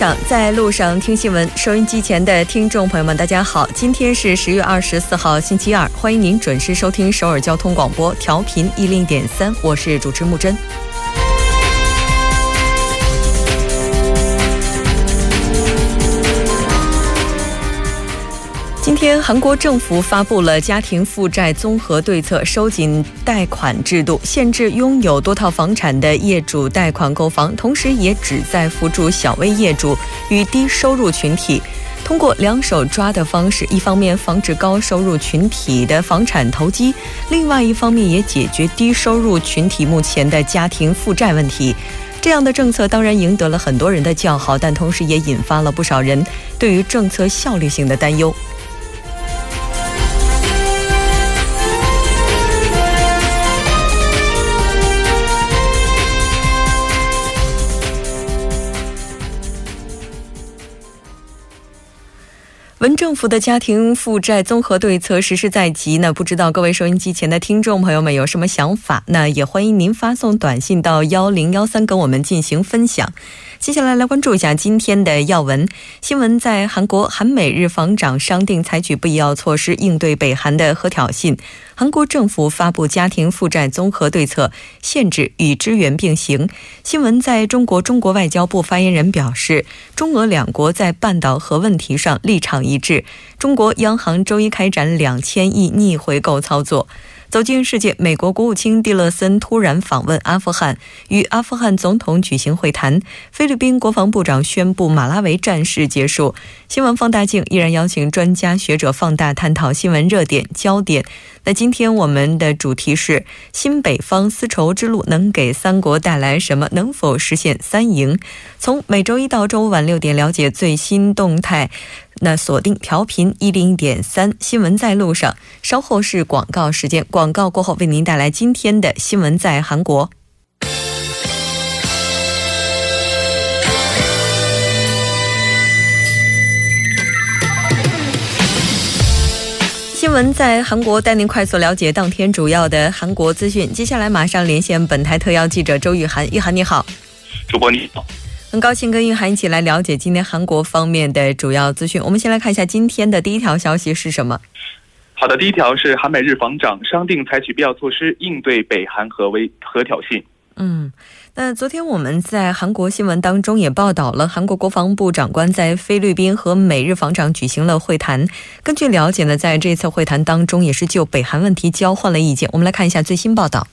上，在路上听新闻。收音机前的听众朋友们，大家好，今天是十月二十四号，星期二，欢迎您准时收听首尔交通广播，调频一零点三，我是主持木真。今天，韩国政府发布了家庭负债综合对策，收紧贷款制度，限制拥有多套房产的业主贷款购房，同时也旨在扶助小微业主与低收入群体。通过两手抓的方式，一方面防止高收入群体的房产投机，另外一方面也解决低收入群体目前的家庭负债问题。这样的政策当然赢得了很多人的叫好，但同时也引发了不少人对于政策效率性的担忧。文政府的家庭负债综合对策实施在即，那不知道各位收音机前的听众朋友们有什么想法？那也欢迎您发送短信到幺零幺三跟我们进行分享。接下来来关注一下今天的要闻新闻。在韩国，韩美日防长商定采取必要措施应对北韩的核挑衅。韩国政府发布家庭负债综合对策，限制与支援并行。新闻在中国，中国外交部发言人表示，中俄两国在半岛核问题上立场一致。中国央行周一开展两千亿逆回购操作。走进世界，美国国务卿蒂勒森突然访问阿富汗，与阿富汗总统举行会谈。菲律宾国防部长宣布马拉维战事结束。新闻放大镜依然邀请专家学者放大探讨新闻热点焦点。那今天我们的主题是新北方丝绸之路能给三国带来什么？能否实现三赢？从每周一到周五晚六点了解最新动态。那锁定调频一零点三，新闻在路上。稍后是广告时间，广告过后为您带来今天的新闻在韩国。新闻在韩国，带您快速了解当天主要的韩国资讯。接下来马上连线本台特邀记者周雨涵，玉涵你好，主播你好。很高兴跟玉涵一起来了解今天韩国方面的主要资讯。我们先来看一下今天的第一条消息是什么？好的，第一条是韩美日防长商定采取必要措施应对北韩核威核挑衅。嗯，那昨天我们在韩国新闻当中也报道了，韩国国防部长官在菲律宾和美日防长举行了会谈。根据了解呢，在这次会谈当中也是就北韩问题交换了意见。我们来看一下最新报道。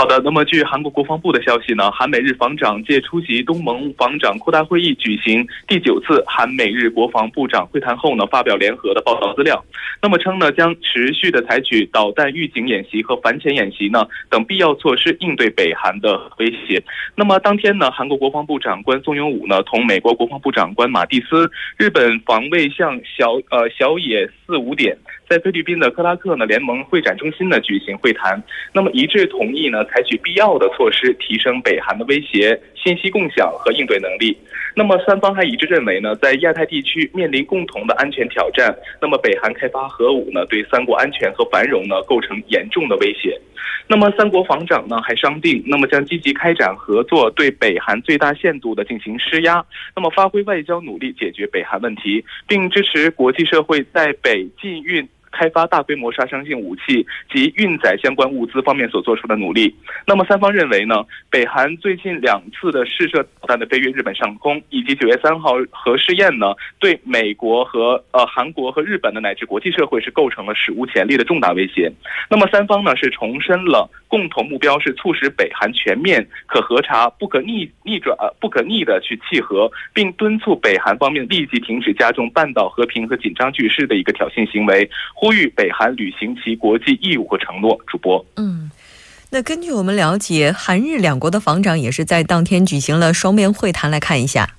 好的，那么据韩国国防部的消息呢，韩美日防长借出席东盟防长扩大会议举行第九次韩美日国防部长会谈后呢，发表联合的报道资料。那么称呢，将持续的采取导弹预警演习和反潜演习呢等必要措施应对北韩的威胁。那么当天呢，韩国国防部长官宋永武呢同美国国防部长官马蒂斯、日本防卫相小呃小野四五点。在菲律宾的克拉克呢联盟会展中心呢举行会谈，那么一致同意呢采取必要的措施，提升北韩的威胁、信息共享和应对能力。那么三方还一致认为呢，在亚太地区面临共同的安全挑战，那么北韩开发核武呢对三国安全和繁荣呢构成严重的威胁。那么三国防长呢还商定，那么将积极开展合作，对北韩最大限度的进行施压，那么发挥外交努力解决北韩问题，并支持国际社会在北禁运。开发大规模杀伤性武器及运载相关物资方面所做出的努力。那么三方认为呢？北韩最近两次的试射导弹的飞越日本上空，以及九月三号核试验呢，对美国和呃韩国和日本的乃至国际社会是构成了史无前例的重大威胁。那么三方呢是重申了共同目标是促使北韩全面可核查、不可逆逆转、不可逆的去契合，并敦促北韩方面立即停止加重半岛和平和紧张局势的一个挑衅行为。呼吁北韩履行其国际义务和承诺。主播，嗯，那根据我们了解，韩日两国的防长也是在当天举行了双边会谈，来看一下。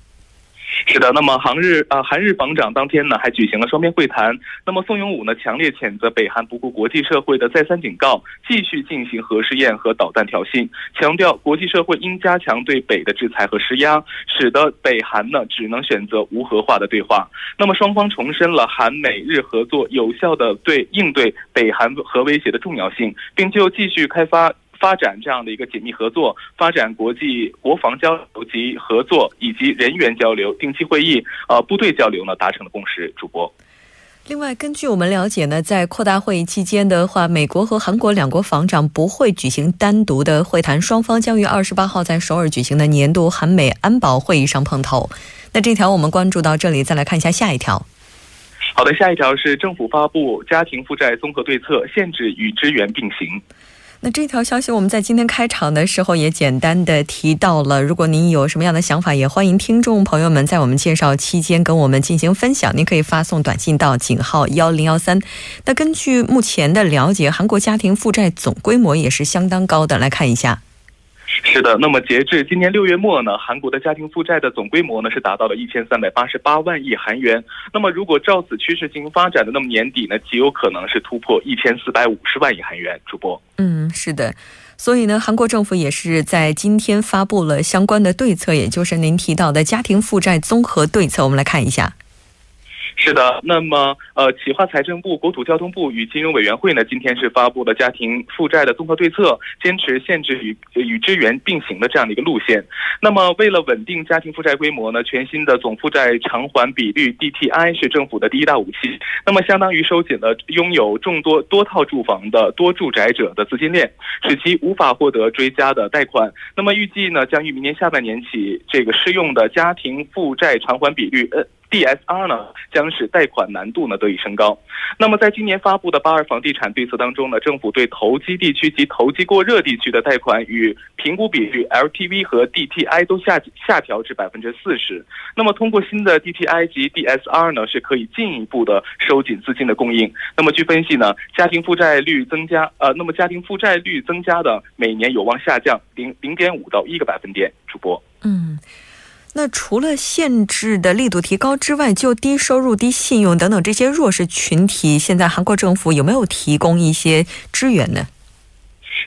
是的，那么韩日啊，韩日防长当天呢还举行了双边会谈。那么宋永武呢强烈谴责北韩不顾国际社会的再三警告，继续进行核试验和导弹挑衅，强调国际社会应加强对北的制裁和施压，使得北韩呢只能选择无核化的对话。那么双方重申了韩美日合作有效的对应对北韩核威胁的重要性，并就继续开发。发展这样的一个紧密合作，发展国际国防交流及合作以及人员交流、定期会议、呃部队交流呢达成了共识。主播。另外，根据我们了解呢，在扩大会议期间的话，美国和韩国两国防长不会举行单独的会谈，双方将于二十八号在首尔举行的年度韩美安保会议上碰头。那这条我们关注到这里，再来看一下下一条。好的，下一条是政府发布家庭负债综合对策，限制与支援并行。那这条消息我们在今天开场的时候也简单的提到了。如果您有什么样的想法，也欢迎听众朋友们在我们介绍期间跟我们进行分享。您可以发送短信到井号幺零幺三。那根据目前的了解，韩国家庭负债总规模也是相当高的。来看一下。是的，那么截至今年六月末呢，韩国的家庭负债的总规模呢是达到了一千三百八十八万亿韩元。那么如果照此趋势进行发展的，那么年底呢极有可能是突破一千四百五十万亿韩元。主播，嗯，是的，所以呢，韩国政府也是在今天发布了相关的对策，也就是您提到的家庭负债综合对策。我们来看一下。是的，那么呃，企划财政部、国土交通部与金融委员会呢，今天是发布了家庭负债的综合对策，坚持限制与与支援并行的这样的一个路线。那么，为了稳定家庭负债规模呢，全新的总负债偿还比率 DTI 是政府的第一大武器。那么，相当于收紧了拥有众多多套住房的多住宅者的资金链，使其无法获得追加的贷款。那么，预计呢，将于明年下半年起，这个适用的家庭负债偿还比率呃。DSR 呢，将使贷款难度呢得以升高。那么，在今年发布的八二房地产对策当中呢，政府对投机地区及投机过热地区的贷款与评估比率 LTV 和 DTI 都下下调至百分之四十。那么，通过新的 DTI 及 DSR 呢，是可以进一步的收紧资金的供应。那么，据分析呢，家庭负债率增加，呃，那么家庭负债率增加的每年有望下降零零点五到一个百分点。主播，嗯。那除了限制的力度提高之外，就低收入、低信用等等这些弱势群体，现在韩国政府有没有提供一些支援呢？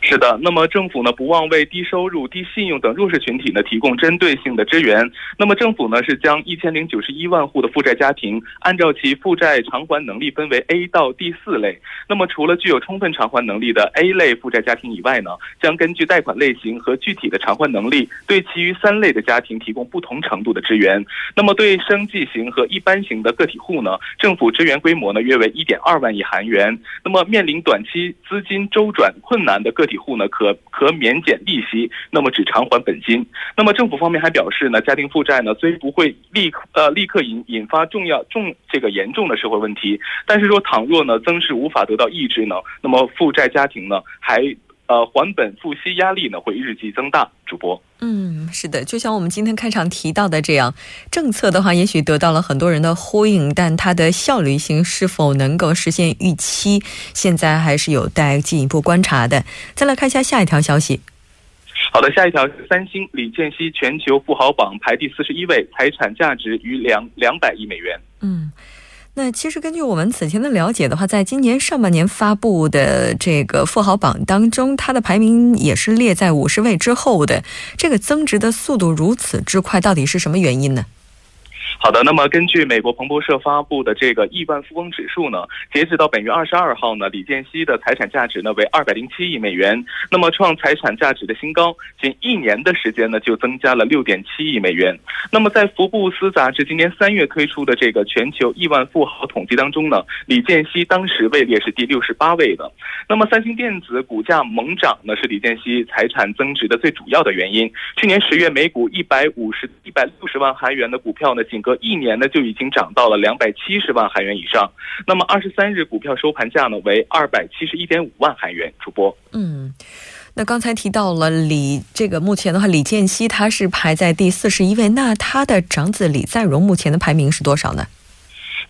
是的，那么政府呢不忘为低收入、低信用等弱势群体呢提供针对性的支援。那么政府呢是将一千零九十一万户的负债家庭按照其负债偿还能力分为 A 到 D 四类。那么除了具有充分偿还能力的 A 类负债家庭以外呢，将根据贷款类型和具体的偿还能力，对其余三类的家庭提供不同程度的支援。那么对生计型和一般型的个体户呢，政府支援规模呢约为一点二万亿韩元。那么面临短期资金周转困难的个个体户呢，可可免减利息，那么只偿还本金。那么政府方面还表示呢，家庭负债呢虽不会立刻呃立刻引引发重要重这个严重的社会问题，但是说倘若呢增势无法得到抑制呢，那么负债家庭呢还。呃，还本付息压力呢会日益增大。主播，嗯，是的，就像我们今天开场提到的这样，政策的话也许得到了很多人的呼应，但它的效率性是否能够实现预期，现在还是有待进一步观察的。再来看一下下一条消息。好的，下一条是三星李健熙全球富豪榜排第四十一位，财产价值逾两两百亿美元。嗯。那其实根据我们此前的了解的话，在今年上半年发布的这个富豪榜当中，它的排名也是列在五十位之后的。这个增值的速度如此之快，到底是什么原因呢？好的，那么根据美国彭博社发布的这个亿万富翁指数呢，截止到本月二十二号呢，李健熙的财产价值呢为二百零七亿美元，那么创财产价值的新高，仅一年的时间呢就增加了六点七亿美元。那么在福布斯杂志今年三月推出的这个全球亿万富豪统计当中呢，李健熙当时位列是第六十八位的。那么三星电子股价猛涨呢，是李健熙财产增值的最主要的原因。去年十月每股一百五十一百六十万韩元的股票呢，仅隔一年呢就已经涨到了两百七十万韩元以上。那么二十三日股票收盘价呢为二百七十一点五万韩元。主播，嗯，那刚才提到了李这个目前的话，李健熙他是排在第四十一位，那他的长子李在镕目前的排名是多少呢？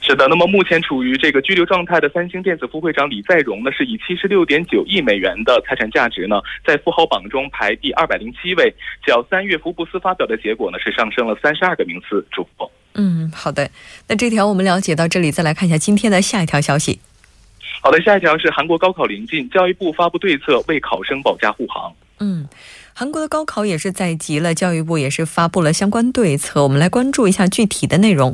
是的，那么目前处于这个居留状态的三星电子副会长李在镕呢，是以七十六点九亿美元的财产价值呢，在富豪榜中排第二百零七位，较三月福布斯发表的结果呢，是上升了三十二个名次。主播，嗯，好的，那这条我们了解到这里，再来看一下今天的下一条消息。好的，下一条是韩国高考临近，教育部发布对策为考生保驾护航。嗯，韩国的高考也是在即了，教育部也是发布了相关对策，我们来关注一下具体的内容。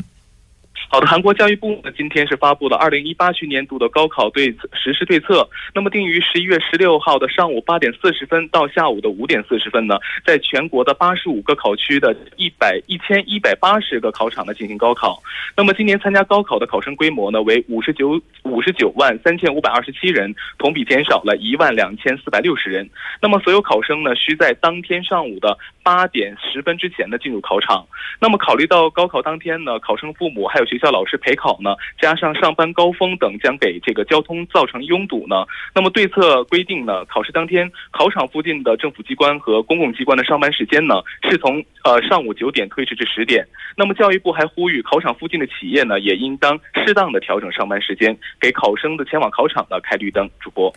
好的，韩国教育部呢今天是发布了二零一八学年度的高考对实施对策。那么定于十一月十六号的上午八点四十分到下午的五点四十分呢，在全国的八十五个考区的一百一千一百八十个考场呢进行高考。那么今年参加高考的考生规模呢为五十九五十九万三千五百二十七人，同比减少了一万两千四百六十人。那么所有考生呢需在当天上午的八点十分之前呢进入考场。那么考虑到高考当天呢，考生父母还有学校老师陪考呢，加上上班高峰等，将给这个交通造成拥堵呢。那么对策规定呢，考试当天考场附近的政府机关和公共机关的上班时间呢，是从呃上午九点推迟至十点。那么教育部还呼吁考场附近的企业呢，也应当适当的调整上班时间，给考生的前往考场呢开绿灯。主播。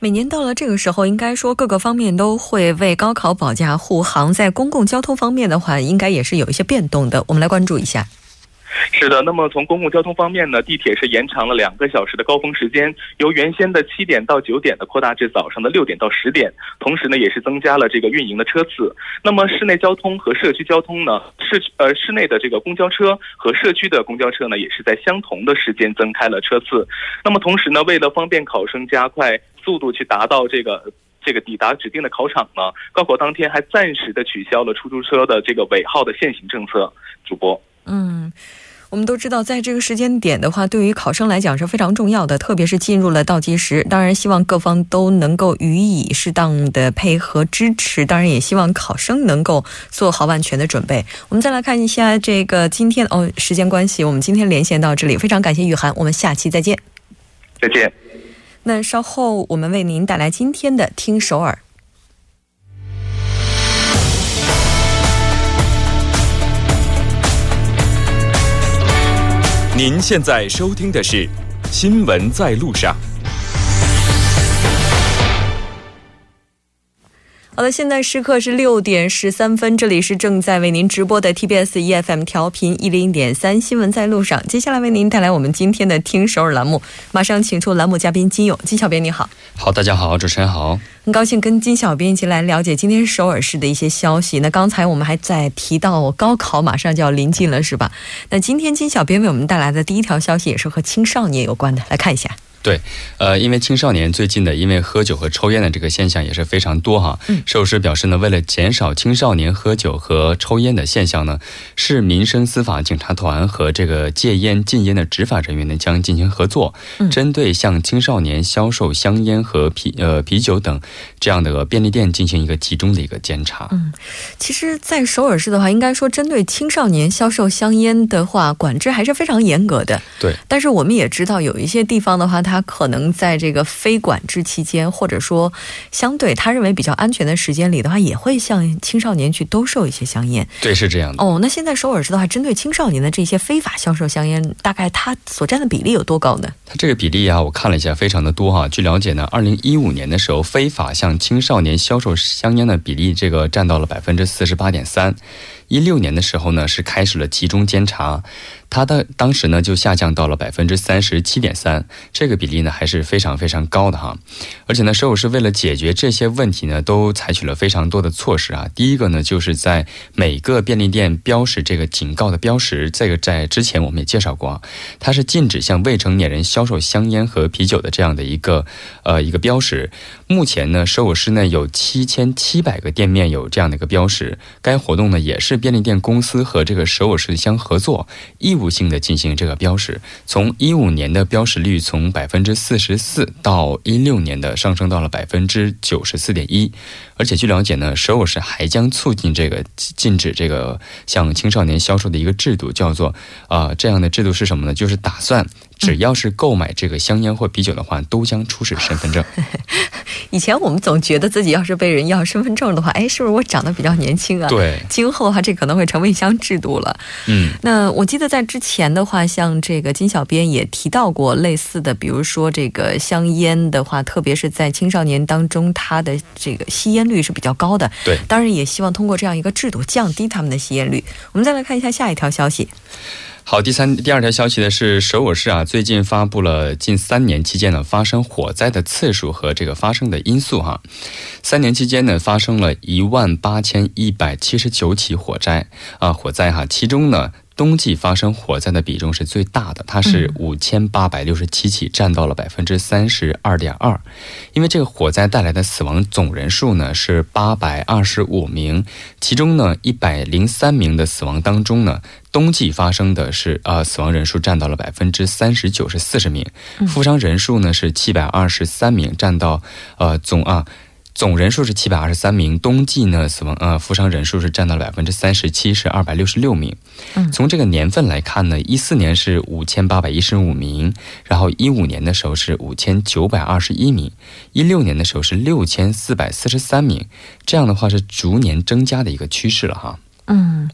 每年到了这个时候，应该说各个方面都会为高考保驾护航。在公共交通方面的话，应该也是有一些变动的。我们来关注一下。是的，那么从公共交通方面呢，地铁是延长了两个小时的高峰时间，由原先的七点到九点的扩大至早上的六点到十点，同时呢也是增加了这个运营的车次。那么市内交通和社区交通呢，市呃市内的这个公交车和社区的公交车呢，也是在相同的时间增开了车次。那么同时呢，为了方便考生加快速度去达到这个这个抵达指定的考场呢，高考当天还暂时的取消了出租车的这个尾号的限行政策。主播，嗯。我们都知道，在这个时间点的话，对于考生来讲是非常重要的，特别是进入了倒计时。当然，希望各方都能够予以适当的配合支持。当然，也希望考生能够做好万全的准备。我们再来看一下这个今天哦，时间关系，我们今天连线到这里，非常感谢雨涵，我们下期再见。再见。那稍后我们为您带来今天的听首尔。您现在收听的是《新闻在路上》。好的，现在时刻是六点十三分，这里是正在为您直播的 TBS EFM 调频一零点三新闻在路上。接下来为您带来我们今天的听首尔栏目，马上请出栏目嘉宾金勇，金小编你好。好，大家好，主持人好，很高兴跟金小编一起来了解今天首尔市的一些消息。那刚才我们还在提到高考马上就要临近了，是吧？那今天金小编为我们带来的第一条消息也是和青少年有关的，来看一下。对，呃，因为青少年最近的因为喝酒和抽烟的这个现象也是非常多哈。嗯。首师表示呢，为了减少青少年喝酒和抽烟的现象呢，市民生司法警察团和这个戒烟禁烟的执法人员呢将进行合作，针对向青少年销售香烟和啤呃啤酒等这样的便利店进行一个集中的一个监察。嗯，其实，在首尔市的话，应该说针对青少年销售香烟的话，管制还是非常严格的。对。但是我们也知道，有一些地方的话，它他可能在这个非管制期间，或者说相对他认为比较安全的时间里的话，也会向青少年去兜售一些香烟。对，是这样的。哦，那现在首尔市的话，针对青少年的这些非法销售香烟，大概它所占的比例有多高呢？它这个比例啊，我看了一下，非常的多哈。据了解呢，二零一五年的时候，非法向青少年销售香烟的比例，这个占到了百分之四十八点三。一六年的时候呢，是开始了集中监察。它的当时呢就下降到了百分之三十七点三，这个比例呢还是非常非常高的哈。而且呢，首尔市为了解决这些问题呢，都采取了非常多的措施啊。第一个呢，就是在每个便利店标识这个警告的标识，这个在之前我们也介绍过啊，它是禁止向未成年人销售香烟和啤酒的这样的一个呃一个标识。目前呢，首尔市内有七千七百个店面有这样的一个标识。该活动呢，也是便利店公司和这个首尔市相合作义务。性的进行这个标识，从一五年的标识率从百分之四十四到一六年的上升到了百分之九十四点一，而且据了解呢，首尔市还将促进这个禁止这个向青少年销售的一个制度，叫做啊这样的制度是什么呢？就是打算。只要是购买这个香烟或啤酒的话，都将出示身份证。以前我们总觉得自己要是被人要身份证的话，哎，是不是我长得比较年轻啊？对，今后的话，这可能会成为一项制度了。嗯，那我记得在之前的话，像这个金小编也提到过类似的，比如说这个香烟的话，特别是在青少年当中，它的这个吸烟率是比较高的。对，当然也希望通过这样一个制度降低他们的吸烟率。我们再来看一下下一条消息。好，第三、第二条消息呢是首尔市啊，最近发布了近三年期间呢发生火灾的次数和这个发生的因素哈。三年期间呢，发生了一万八千一百七十九起火灾啊，火灾哈，其中呢。冬季发生火灾的比重是最大的，它是五千八百六十七起，占到了百分之三十二点二。因为这个火灾带来的死亡总人数呢是八百二十五名，其中呢一百零三名的死亡当中呢，冬季发生的是呃死亡人数占到了百分之三十九，是四十名，负伤人数呢是七百二十三名，占到呃总啊。总人数是七百二十三名，冬季呢死亡呃负伤人数是占到了百分之三十七，是二百六十六名。嗯，从这个年份来看呢，一四年是五千八百一十五名，然后一五年的时候是五千九百二十一名，一六年的时候是六千四百四十三名，这样的话是逐年增加的一个趋势了哈。嗯，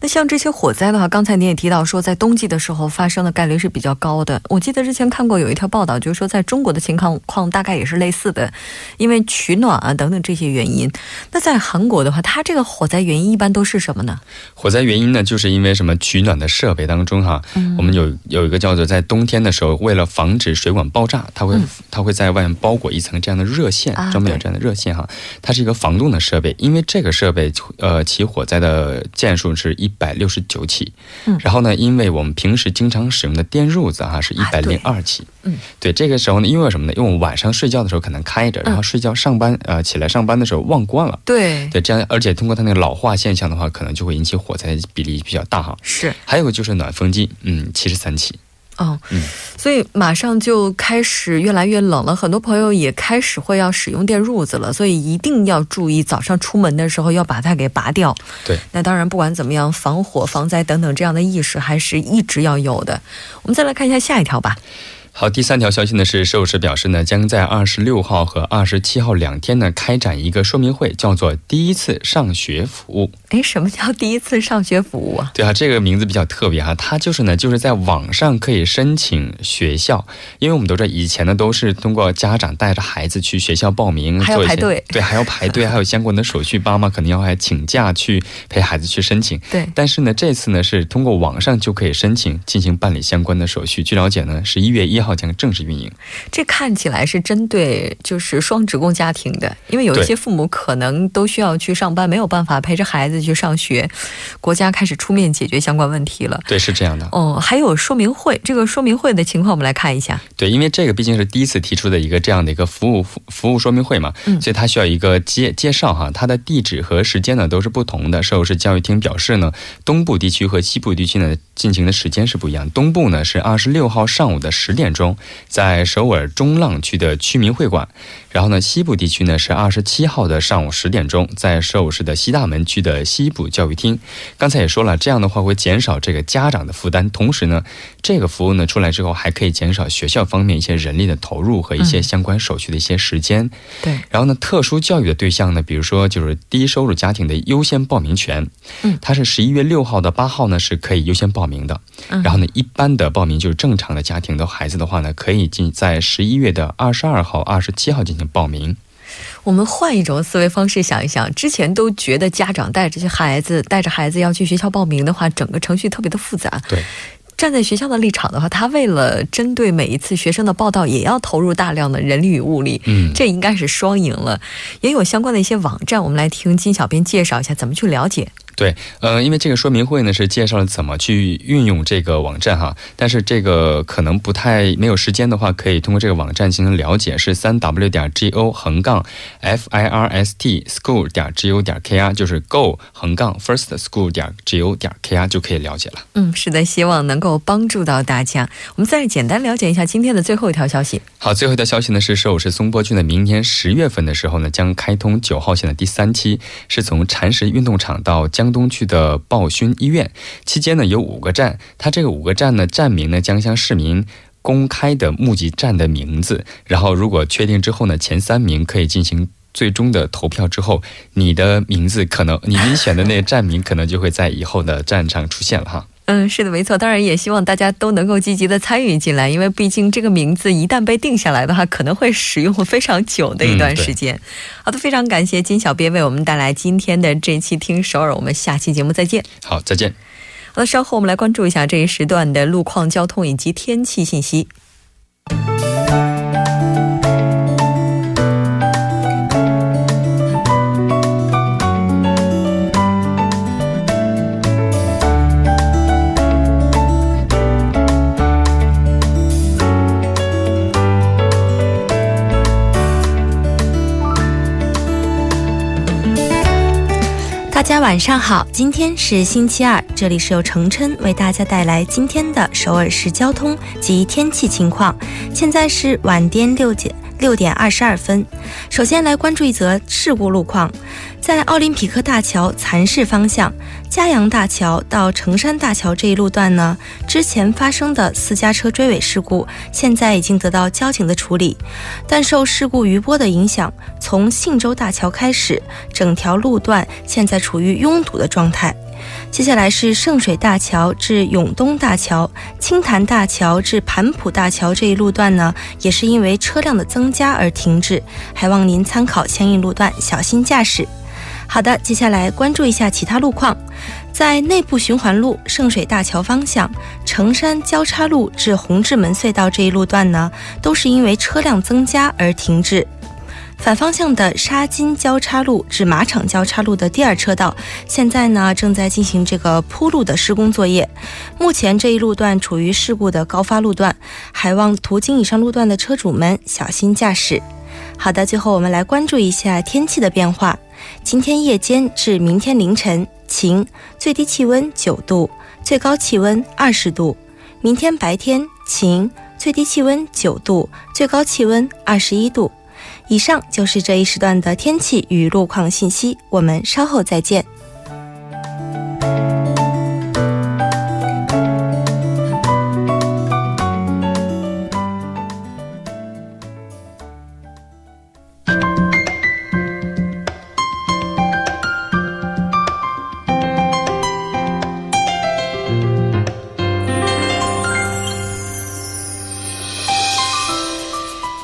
那像这些火灾的话，刚才您也提到说，在冬季的时候发生的概率是比较高的。我记得之前看过有一条报道，就是说在中国的情况况大概也是类似的，因为取暖啊等等这些原因。那在韩国的话，它这个火灾原因一般都是什么呢？火灾原因呢，就是因为什么取暖的设备当中哈，我们有有一个叫做在冬天的时候，为了防止水管爆炸，它会它会在外面包裹一层这样的热线，专门有这样的热线哈，它是一个防冻的设备，因为这个设备呃起火灾的。件数是一百六十九起，嗯，然后呢，因为我们平时经常使用的电褥子哈是一百零二起，嗯，对，这个时候呢，因为什么呢？因为我们晚上睡觉的时候可能开着，然后睡觉上班呃起来上班的时候忘关了，对，对，这样而且通过它那个老化现象的话，可能就会引起火灾比例比较大哈。是，还有个就是暖风机，嗯，七十三起。哦，嗯，所以马上就开始越来越冷了，很多朋友也开始会要使用电褥子了，所以一定要注意早上出门的时候要把它给拔掉。对，那当然不管怎么样，防火防灾等等这样的意识还是一直要有的。我们再来看一下下一条吧。好，第三条消息呢是，寿司表示呢，将在二十六号和二十七号两天呢开展一个说明会，叫做“第一次上学服务”。哎，什么叫第一次上学服务啊？对啊，这个名字比较特别哈，它就是呢，就是在网上可以申请学校，因为我们都知道以前呢都是通过家长带着孩子去学校报名，还要排队，对，还要 排队，还有相关的手续，爸妈可能要还请假去陪孩子去申请。对，但是呢，这次呢是通过网上就可以申请进行办理相关的手续。据了解呢，十一月一号将正式运营。这看起来是针对就是双职工家庭的，因为有一些父母可能都需要去上班，没有办法陪着孩子去上学，国家开始出面解决相关问题了。对，是这样的。哦，还有说明会，这个说明会的情况我们来看一下。对，因为这个毕竟是第一次提出的一个这样的一个服务服务说明会嘛，嗯，所以它需要一个介介绍哈，它的地址和时间呢都是不同的。首尔市教育厅表示呢，东部地区和西部地区呢进行的时间是不一样，东部呢是二十六号上午的十点钟，在。首尔中浪区的区民会馆，然后呢，西部地区呢是二十七号的上午十点钟，在首尔市的西大门区的西部教育厅。刚才也说了，这样的话会减少这个家长的负担，同时呢，这个服务呢出来之后，还可以减少学校方面一些人力的投入和一些相关手续的一些时间。对。然后呢，特殊教育的对象呢，比如说就是低收入家庭的优先报名权。嗯。它是十一月六号到八号呢是可以优先报名的。嗯。然后呢，一般的报名就是正常的家庭的孩子的话呢，可以进。在十一月的二十二号、二十七号进行报名。我们换一种思维方式想一想，之前都觉得家长带着些孩子，带着孩子要去学校报名的话，整个程序特别的复杂。对，站在学校的立场的话，他为了针对每一次学生的报道，也要投入大量的人力与物力。嗯，这应该是双赢了。也有相关的一些网站，我们来听金小编介绍一下怎么去了解。对，呃，因为这个说明会呢是介绍了怎么去运用这个网站哈，但是这个可能不太没有时间的话，可以通过这个网站进行了解，是三 w 点 g o 横杠 f i r s t school 点 g o 点 k r，就是 go 横杠 first school 点 g o 点 k r 就可以了解了。嗯，是的，希望能够帮助到大家。我们再简单了解一下今天的最后一条消息。好，最后一条消息呢是首尔市松坡区的明年十月份的时候呢将开通九号线的第三期，是从禅石运动场到江。江东区的报勋医院期间呢有五个站，它这个五个站呢站名呢将向市民公开的募集站的名字，然后如果确定之后呢前三名可以进行最终的投票，之后你的名字可能你你选的那站名可能就会在以后的站上出现了哈。嗯，是的，没错。当然，也希望大家都能够积极的参与进来，因为毕竟这个名字一旦被定下来的话，可能会使用非常久的一段时间。好的，非常感谢金小编为我们带来今天的这期听首尔，我们下期节目再见。好，再见。好的，稍后我们来关注一下这一时段的路况、交通以及天气信息。大家晚上好，今天是星期二，这里是由程琛为大家带来今天的首尔市交通及天气情况。现在是晚间六点六点二十二分。首先来关注一则事故路况，在奥林匹克大桥蚕市方向嘉阳大桥到成山大桥这一路段呢，之前发生的私家车追尾事故，现在已经得到交警的处理，但受事故余波的影响，从信州大桥开始，整条路段现在处于拥堵的状态。接下来是圣水大桥至永东大桥、青潭大桥至盘浦大桥这一路段呢，也是因为车辆的增加而停滞，还望您参考相应路段，小心驾驶。好的，接下来关注一下其他路况，在内部循环路圣水大桥方向，成山交叉路至红志门隧道这一路段呢，都是因为车辆增加而停滞。反方向的沙金交叉路至马场交叉路的第二车道，现在呢正在进行这个铺路的施工作业。目前这一路段处于事故的高发路段，还望途经以上路段的车主们小心驾驶。好的，最后我们来关注一下天气的变化。今天夜间至明天凌晨晴，最低气温九度，最高气温二十度。明天白天晴，最低气温九度，最高气温二十一度。以上就是这一时段的天气与路况信息，我们稍后再见。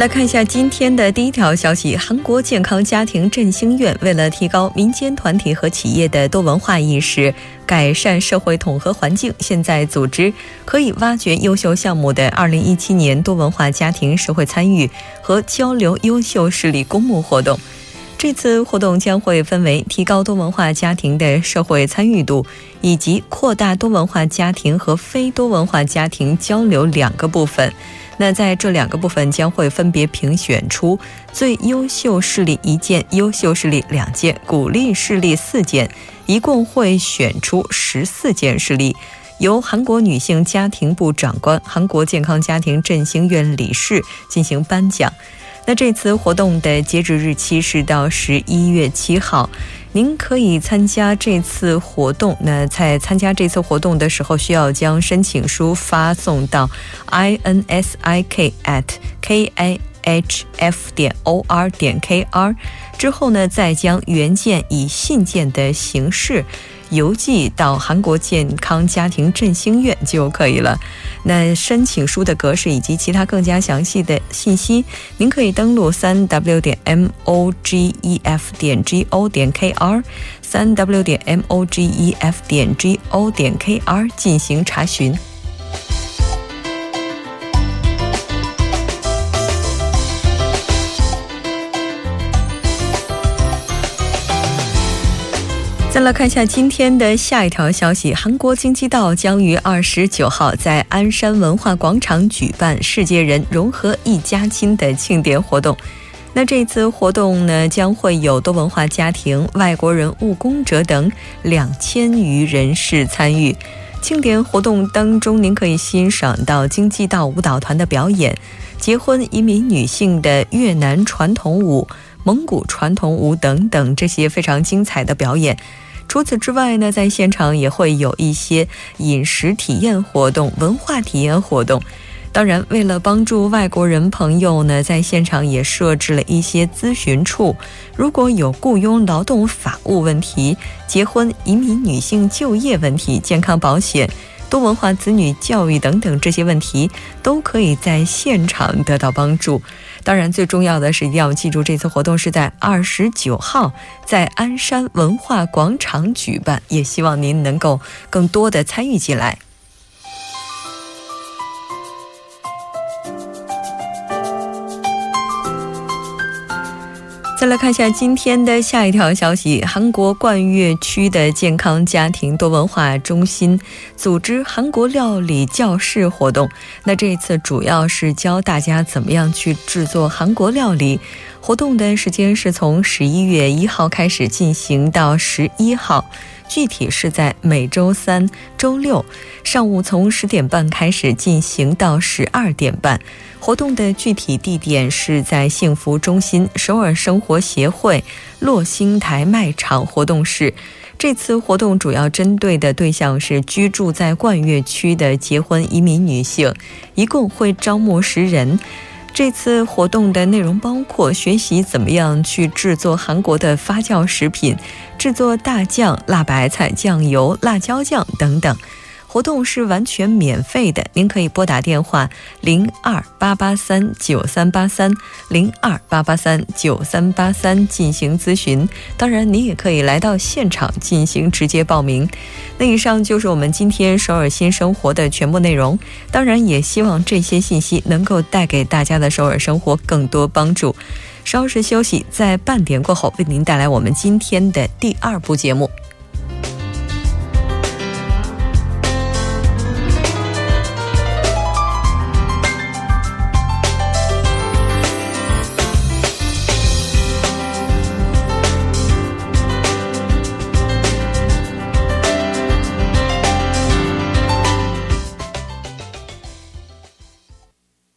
来看一下今天的第一条消息：韩国健康家庭振兴院为了提高民间团体和企业的多文化意识，改善社会统合环境，现在组织可以挖掘优秀项目的2017年多文化家庭社会参与和交流优秀事例公募活动。这次活动将会分为提高多文化家庭的社会参与度以及扩大多文化家庭和非多文化家庭交流两个部分。那在这两个部分将会分别评选出最优秀势力一件、优秀势力两件、鼓励势力四件，一共会选出十四件事例，由韩国女性家庭部长官、韩国健康家庭振兴院理事进行颁奖。那这次活动的截止日期是到十一月七号。您可以参加这次活动。那在参加这次活动的时候，需要将申请书发送到 i n s i k at k a h f 点 o r 点 k r，之后呢，再将原件以信件的形式。邮寄到韩国健康家庭振兴院就可以了。那申请书的格式以及其他更加详细的信息，您可以登录三 w 点 m o g e f 点 g o 点 k r，三 w 点 m o g e f 点 g o 点 k r 进行查询。再来看一下今天的下一条消息：韩国京畿道将于二十九号在鞍山文化广场举办世界人融合一家亲的庆典活动。那这次活动呢，将会有多文化家庭、外国人务工者等两千余人士参与。庆典活动当中，您可以欣赏到京畿道舞蹈团的表演、结婚移民女性的越南传统舞。蒙古传统舞等等这些非常精彩的表演。除此之外呢，在现场也会有一些饮食体验活动、文化体验活动。当然，为了帮助外国人朋友呢，在现场也设置了一些咨询处。如果有雇佣劳动法务问题、结婚移民女性就业问题、健康保险、多文化子女教育等等这些问题，都可以在现场得到帮助。当然，最重要的是一定要记住，这次活动是在二十九号在鞍山文化广场举办，也希望您能够更多的参与进来。再来看一下今天的下一条消息：韩国冠岳区的健康家庭多文化中心组织韩国料理教室活动。那这一次主要是教大家怎么样去制作韩国料理。活动的时间是从十一月一号开始进行到十一号，具体是在每周三、周六上午从十点半开始进行到十二点半。活动的具体地点是在幸福中心首尔生活协会洛星台卖场活动室。这次活动主要针对的对象是居住在冠岳区的结婚移民女性，一共会招募十人。这次活动的内容包括学习怎么样去制作韩国的发酵食品，制作大酱、辣白菜、酱油、辣椒酱等等。活动是完全免费的，您可以拨打电话零二八八三九三八三零二八八三九三八三进行咨询。当然，您也可以来到现场进行直接报名。那以上就是我们今天首尔新生活的全部内容。当然，也希望这些信息能够带给大家的首尔生活更多帮助。稍事休息，在半点过后为您带来我们今天的第二部节目。